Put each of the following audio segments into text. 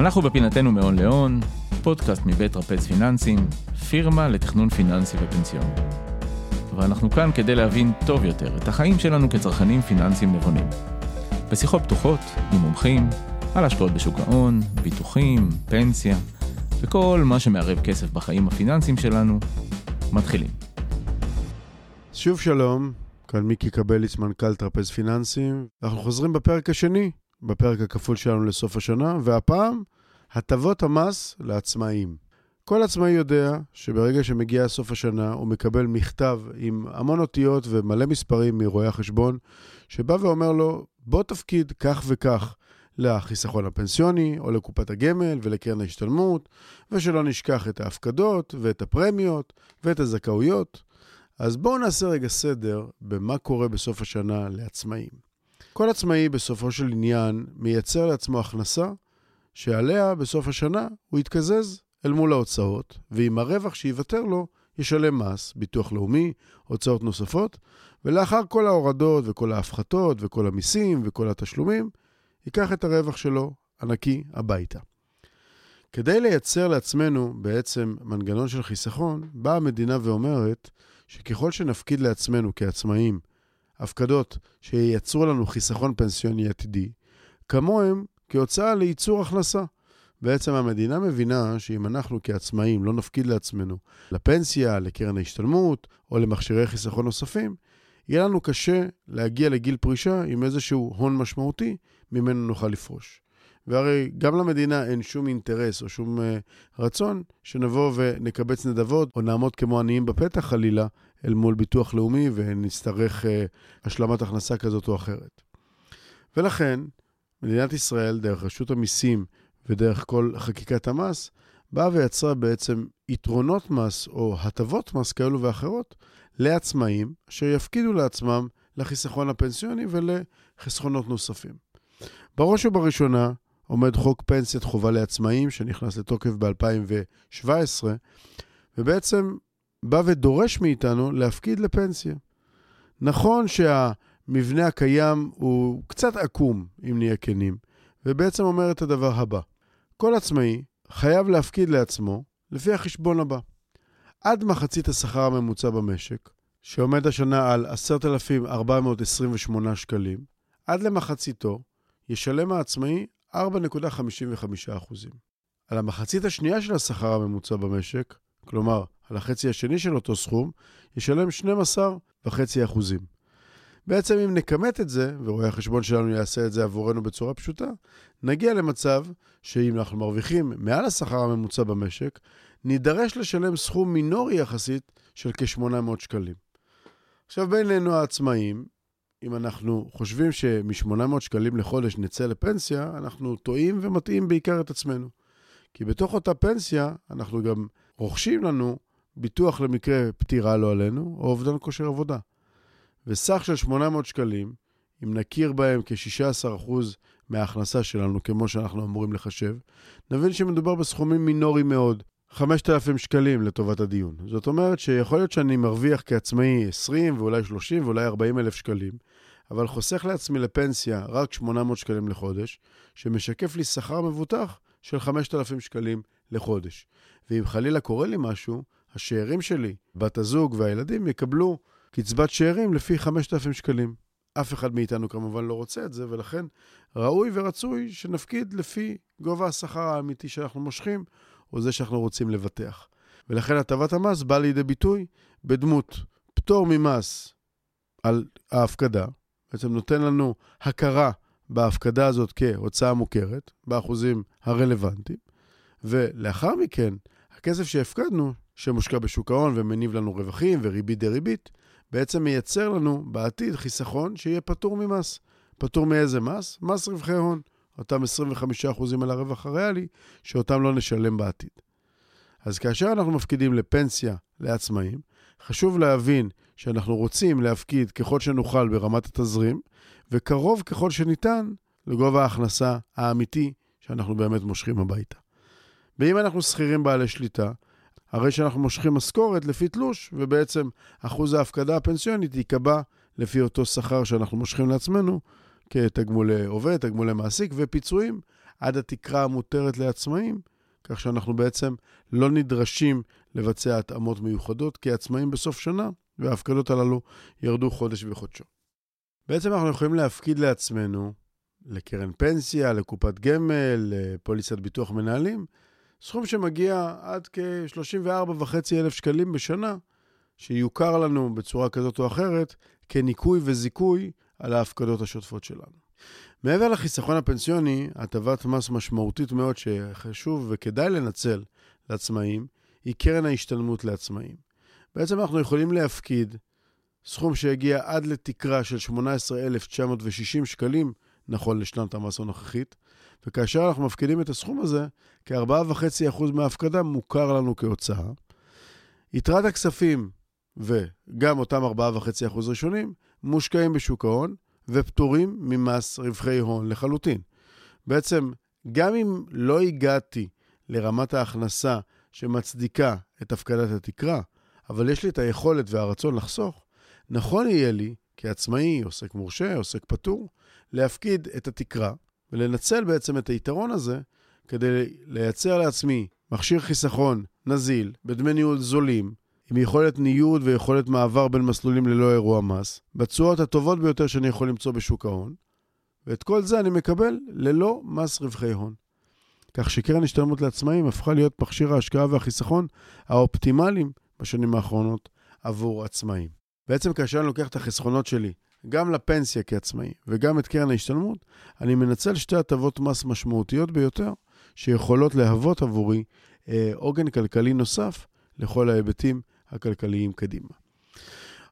אנחנו בפינתנו מהון להון, פודקאסט מבית רפז פיננסים, פירמה לתכנון פיננסי ופנסיון. ואנחנו כאן כדי להבין טוב יותר את החיים שלנו כצרכנים פיננסיים נבונים. בשיחות פתוחות עם מומחים על השקעות בשוק ההון, ביטוחים, פנסיה וכל מה שמערב כסף בחיים הפיננסיים שלנו, מתחילים. שוב שלום, כאן מיקי קבליץ, מנכ"ל טרפז פיננסים. אנחנו חוזרים בפרק השני, בפרק הכפול שלנו לסוף השנה, והפעם, הטבות המס לעצמאים. כל עצמאי יודע שברגע שמגיע סוף השנה, הוא מקבל מכתב עם המון אותיות ומלא מספרים מרואי החשבון, שבא ואומר לו, בוא תפקיד כך וכך לחיסכון הפנסיוני, או לקופת הגמל ולקרן ההשתלמות, ושלא נשכח את ההפקדות ואת הפרמיות ואת הזכאויות. אז בואו נעשה רגע סדר במה קורה בסוף השנה לעצמאים. כל עצמאי בסופו של עניין מייצר לעצמו הכנסה שעליה בסוף השנה הוא יתקזז אל מול ההוצאות, ועם הרווח שייוותר לו ישלם מס, ביטוח לאומי, הוצאות נוספות, ולאחר כל ההורדות וכל ההפחתות וכל המיסים וכל התשלומים, ייקח את הרווח שלו הנקי הביתה. כדי לייצר לעצמנו בעצם מנגנון של חיסכון, באה המדינה ואומרת שככל שנפקיד לעצמנו כעצמאים הפקדות שייצרו לנו חיסכון פנסיוני עתידי, כמוהם כהוצאה לייצור הכנסה. בעצם המדינה מבינה שאם אנחנו כעצמאים לא נפקיד לעצמנו לפנסיה, לקרן ההשתלמות או למכשירי חיסכון נוספים, יהיה לנו קשה להגיע לגיל פרישה עם איזשהו הון משמעותי ממנו נוכל לפרוש. והרי גם למדינה אין שום אינטרס או שום uh, רצון שנבוא ונקבץ נדבות או נעמוד כמו עניים בפתח חלילה אל מול ביטוח לאומי ונצטרך uh, השלמת הכנסה כזאת או אחרת. ולכן, מדינת ישראל, דרך רשות המיסים ודרך כל חקיקת המס, באה ויצרה בעצם יתרונות מס או הטבות מס כאלו ואחרות לעצמאים, אשר יפקידו לעצמם לחיסכון הפנסיוני ולחסכונות נוספים. בראש ובראשונה עומד חוק פנסיית חובה לעצמאים, שנכנס לתוקף ב-2017, ובעצם בא ודורש מאיתנו להפקיד לפנסיה. נכון שהמבנה הקיים הוא קצת עקום, אם נהיה כנים, ובעצם אומר את הדבר הבא: כל עצמאי חייב להפקיד לעצמו לפי החשבון הבא. עד מחצית השכר הממוצע במשק, שעומד השנה על 10,428 שקלים, עד למחציתו ישלם העצמאי 4.55%. על המחצית השנייה של השכר הממוצע במשק, כלומר, על החצי השני של אותו סכום, ישלם 12.5%. בעצם אם נכמת את זה, ורואה החשבון שלנו יעשה את זה עבורנו בצורה פשוטה, נגיע למצב שאם אנחנו מרוויחים מעל השכר הממוצע במשק, נידרש לשלם סכום מינורי יחסית של כ-800 שקלים. עכשיו, בינינו העצמאים, אם אנחנו חושבים שמ-800 שקלים לחודש נצא לפנסיה, אנחנו טועים ומטעים בעיקר את עצמנו. כי בתוך אותה פנסיה, אנחנו גם רוכשים לנו ביטוח למקרה פטירה לא עלינו, או אובדן כושר עבודה. וסך של 800 שקלים, אם נכיר בהם כ-16% מההכנסה שלנו, כמו שאנחנו אמורים לחשב, נבין שמדובר בסכומים מינוריים מאוד, 5,000 שקלים לטובת הדיון. זאת אומרת שיכול להיות שאני מרוויח כעצמאי 20 ואולי 30 ואולי 40 אלף שקלים, אבל חוסך לעצמי לפנסיה רק 800 שקלים לחודש, שמשקף לי שכר מבוטח של 5,000 שקלים לחודש. ואם חלילה קורה לי משהו, השאירים שלי, בת הזוג והילדים יקבלו קצבת שאירים לפי 5,000 שקלים. אף אחד מאיתנו כמובן לא רוצה את זה, ולכן ראוי ורצוי שנפקיד לפי גובה השכר האמיתי שאנחנו מושכים, או זה שאנחנו רוצים לבטח. ולכן הטבת המס באה לידי ביטוי בדמות פטור ממס על ההפקדה, בעצם נותן לנו הכרה בהפקדה הזאת כהוצאה מוכרת, באחוזים הרלוונטיים, ולאחר מכן, הכסף שהפקדנו, שמושקע בשוק ההון ומניב לנו רווחים וריבית דריבית, בעצם מייצר לנו בעתיד חיסכון שיהיה פטור ממס. פטור מאיזה מס? מס רווחי הון. אותם 25% על הרווח הריאלי, שאותם לא נשלם בעתיד. אז כאשר אנחנו מפקידים לפנסיה לעצמאים, חשוב להבין שאנחנו רוצים להפקיד ככל שנוכל ברמת התזרים, וקרוב ככל שניתן לגובה ההכנסה האמיתי שאנחנו באמת מושכים הביתה. ואם אנחנו שכירים בעלי שליטה, הרי שאנחנו מושכים משכורת לפי תלוש, ובעצם אחוז ההפקדה הפנסיונית ייקבע לפי אותו שכר שאנחנו מושכים לעצמנו, כתגמולי עובד, תגמולי מעסיק ופיצויים עד התקרה המותרת לעצמאים, כך שאנחנו בעצם לא נדרשים לבצע התאמות מיוחדות כעצמאים בסוף שנה, וההפקדות הללו ירדו חודש בחודשו. בעצם אנחנו יכולים להפקיד לעצמנו, לקרן פנסיה, לקופת גמל, לפוליסת ביטוח מנהלים, סכום שמגיע עד כ-34.5 אלף שקלים בשנה, שיוכר לנו בצורה כזאת או אחרת כניכוי וזיכוי על ההפקדות השוטפות שלנו. מעבר לחיסכון הפנסיוני, הטבת מס משמעותית מאוד שחשוב וכדאי לנצל לעצמאים, היא קרן ההשתלמות לעצמאים. בעצם אנחנו יכולים להפקיד סכום שיגיע עד לתקרה של 18,960 שקלים, נכון לשנת המס הנוכחית, וכאשר אנחנו מפקידים את הסכום הזה, כ-4.5% מההפקדה מוכר לנו כהוצאה. יתרת הכספים וגם אותם 4.5% ראשונים מושקעים בשוק ההון ופטורים ממס רווחי הון לחלוטין. בעצם, גם אם לא הגעתי לרמת ההכנסה שמצדיקה את הפקדת התקרה, אבל יש לי את היכולת והרצון לחסוך, נכון יהיה לי, כעצמאי, עוסק מורשה, עוסק פטור, להפקיד את התקרה ולנצל בעצם את היתרון הזה כדי לייצר לעצמי מכשיר חיסכון נזיל, בדמי ניהול זולים, עם יכולת ניוד ויכולת מעבר בין מסלולים ללא אירוע מס, בתשואות הטובות ביותר שאני יכול למצוא בשוק ההון, ואת כל זה אני מקבל ללא מס רווחי הון. כך שקרן השתלמות לעצמאים הפכה להיות מכשיר ההשקעה והחיסכון האופטימליים בשנים האחרונות עבור עצמאים. בעצם כאשר אני לוקח את החסכונות שלי גם לפנסיה כעצמאי וגם את קרן ההשתלמות, אני מנצל שתי הטבות מס משמעותיות ביותר שיכולות להוות עבורי אה, עוגן כלכלי נוסף לכל ההיבטים הכלכליים קדימה.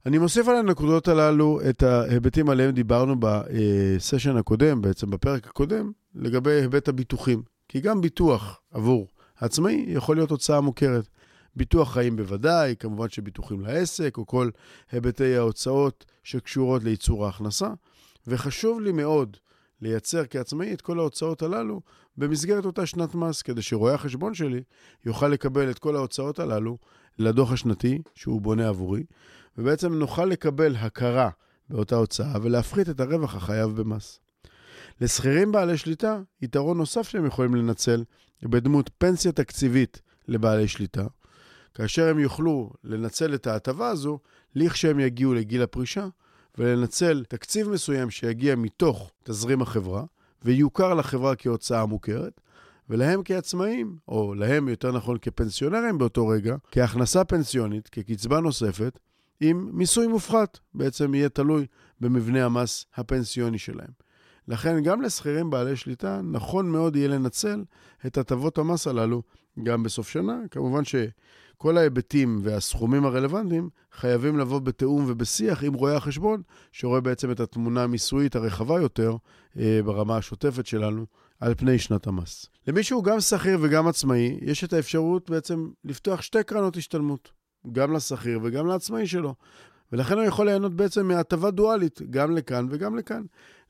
אני מוסיף על הנקודות הללו את ההיבטים עליהם דיברנו בסשן הקודם, בעצם בפרק הקודם, לגבי היבט הביטוחים. כי גם ביטוח עבור עצמאי יכול להיות הוצאה מוכרת. ביטוח חיים בוודאי, כמובן שביטוחים לעסק, או כל היבטי ההוצאות שקשורות לייצור ההכנסה. וחשוב לי מאוד לייצר כעצמאי את כל ההוצאות הללו במסגרת אותה שנת מס, כדי שרואה החשבון שלי יוכל לקבל את כל ההוצאות הללו לדוח השנתי שהוא בונה עבורי, ובעצם נוכל לקבל הכרה באותה הוצאה ולהפחית את הרווח החייב במס. לשכירים בעלי שליטה, יתרון נוסף שהם יכולים לנצל בדמות פנסיה תקציבית לבעלי שליטה, כאשר הם יוכלו לנצל את ההטבה הזו לכשהם יגיעו לגיל הפרישה, ולנצל תקציב מסוים שיגיע מתוך תזרים החברה, ויוכר לחברה כהוצאה מוכרת, ולהם כעצמאים, או להם יותר נכון כפנסיונרים באותו רגע, כהכנסה פנסיונית, כקצבה נוספת, עם מיסוי מופחת, בעצם יהיה תלוי במבנה המס הפנסיוני שלהם. לכן גם לשכירים בעלי שליטה, נכון מאוד יהיה לנצל את הטבות המס הללו גם בסוף שנה. כמובן שכל ההיבטים והסכומים הרלוונטיים חייבים לבוא בתיאום ובשיח עם רואי החשבון, שרואה בעצם את התמונה המיסויית הרחבה יותר אה, ברמה השוטפת שלנו על פני שנת המס. למי שהוא גם שכיר וגם עצמאי, יש את האפשרות בעצם לפתוח שתי קרנות השתלמות, גם לשכיר וגם לעצמאי שלו. ולכן הוא יכול ליהנות בעצם מהטבה דואלית, גם לכאן וגם לכאן.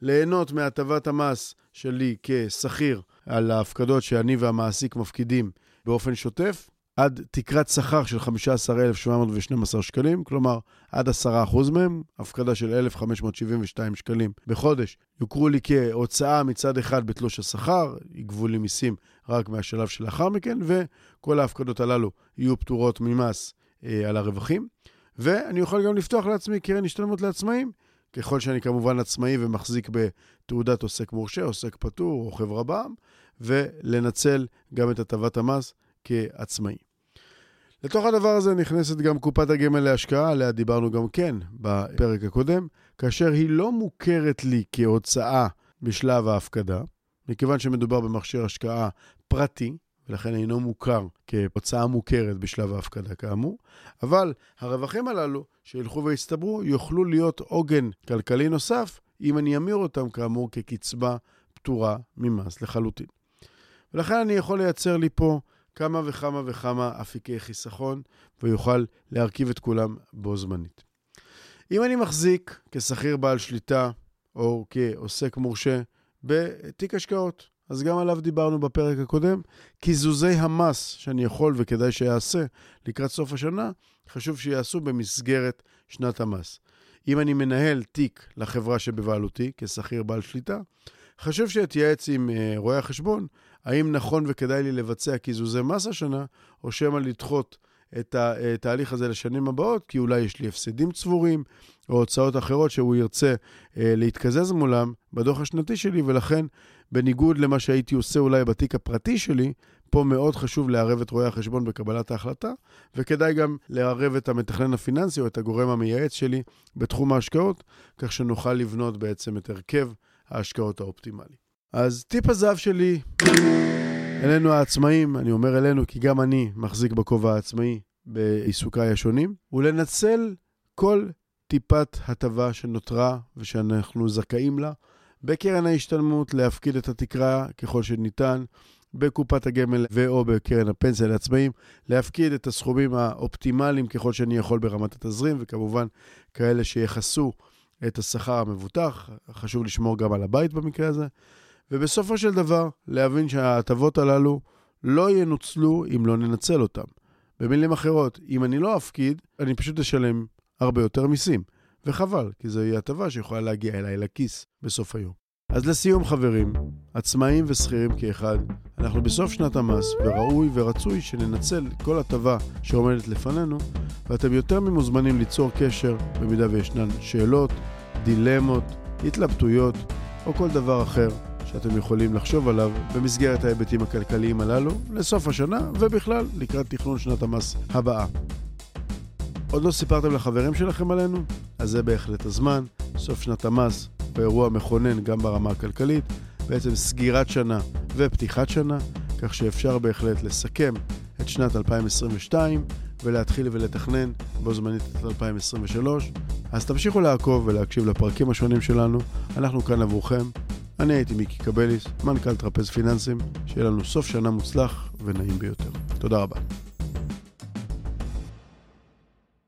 ליהנות מהטבת המס שלי כשכיר על ההפקדות שאני והמעסיק מפקידים באופן שוטף, עד תקרת שכר של 15,712 שקלים, כלומר עד 10% מהם, הפקדה של 1,572 שקלים בחודש, יוכרו לי כהוצאה מצד אחד בתלוש השכר, יגבו לי מיסים רק מהשלב שלאחר מכן, וכל ההפקדות הללו יהיו פטורות ממס אה, על הרווחים. ואני יכול גם לפתוח לעצמי קרן השתלמות לעצמאים, ככל שאני כמובן עצמאי ומחזיק בתעודת עוסק מורשה, עוסק פטור או חברה בע"מ, ולנצל גם את הטבת המס כעצמאי. לתוך הדבר הזה נכנסת גם קופת הגמל להשקעה, עליה דיברנו גם כן בפרק הקודם, כאשר היא לא מוכרת לי כהוצאה בשלב ההפקדה, מכיוון שמדובר במכשיר השקעה פרטי, ולכן אינו מוכר כהוצאה מוכרת בשלב ההפקדה כאמור, אבל הרווחים הללו שילכו ויצטברו יוכלו להיות עוגן כלכלי נוסף, אם אני אמיר אותם כאמור כקצבה פטורה ממס לחלוטין. ולכן אני יכול לייצר לי פה כמה וכמה וכמה אפיקי חיסכון, ויוכל להרכיב את כולם בו זמנית. אם אני מחזיק כשכיר בעל שליטה או כעוסק מורשה בתיק השקעות, אז גם עליו דיברנו בפרק הקודם. קיזוזי המס שאני יכול וכדאי שיעשה לקראת סוף השנה, חשוב שיעשו במסגרת שנת המס. אם אני מנהל תיק לחברה שבבעלותי כשכיר בעל שליטה, חשוב שאתייעץ עם אה, רואי החשבון, האם נכון וכדאי לי לבצע קיזוזי מס השנה, או שמא לדחות את התהליך הזה לשנים הבאות, כי אולי יש לי הפסדים צבורים, או הוצאות אחרות שהוא ירצה אה, להתקזז מולם בדוח השנתי שלי, ולכן, בניגוד למה שהייתי עושה אולי בתיק הפרטי שלי, פה מאוד חשוב לערב את רואי החשבון בקבלת ההחלטה, וכדאי גם לערב את המתכנן הפיננסי או את הגורם המייעץ שלי בתחום ההשקעות, כך שנוכל לבנות בעצם את הרכב ההשקעות האופטימלי. אז טיפ הזהב שלי, אלינו העצמאים, אני אומר אלינו כי גם אני מחזיק בכובע העצמאי בעיסוקיי השונים, הוא לנצל כל טיפת הטבה שנותרה ושאנחנו זכאים לה בקרן ההשתלמות, להפקיד את התקרה ככל שניתן, בקופת הגמל ו/או בקרן הפנסיה לעצמאים, להפקיד את הסכומים האופטימליים ככל שאני יכול ברמת התזרים, וכמובן כאלה שיכסו את השכר המבוטח, חשוב לשמור גם על הבית במקרה הזה, ובסופו של דבר להבין שההטבות הללו לא ינוצלו אם לא ננצל אותם. במילים אחרות, אם אני לא אפקיד, אני פשוט אשלם הרבה יותר מיסים. וחבל, כי זוהי הטבה שיכולה להגיע אליי לכיס בסוף היום. אז לסיום חברים, עצמאים ושכירים כאחד, אנחנו בסוף שנת המס, וראוי ורצוי שננצל כל הטבה שעומדת לפנינו, ואתם יותר ממוזמנים ליצור קשר במידה וישנן שאלות, דילמות, התלבטויות או כל דבר אחר שאתם יכולים לחשוב עליו במסגרת ההיבטים הכלכליים הללו לסוף השנה ובכלל לקראת תכנון שנת המס הבאה. עוד לא סיפרתם לחברים שלכם עלינו? אז זה בהחלט הזמן. סוף שנת המס באירוע מכונן גם ברמה הכלכלית, בעצם סגירת שנה ופתיחת שנה, כך שאפשר בהחלט לסכם את שנת 2022 ולהתחיל ולתכנן בו זמנית את 2023. אז תמשיכו לעקוב ולהקשיב לפרקים השונים שלנו, אנחנו כאן עבורכם. אני הייתי מיקי קבליס, מנכ"ל טרפז פיננסים, שיהיה לנו סוף שנה מוצלח ונעים ביותר. תודה רבה.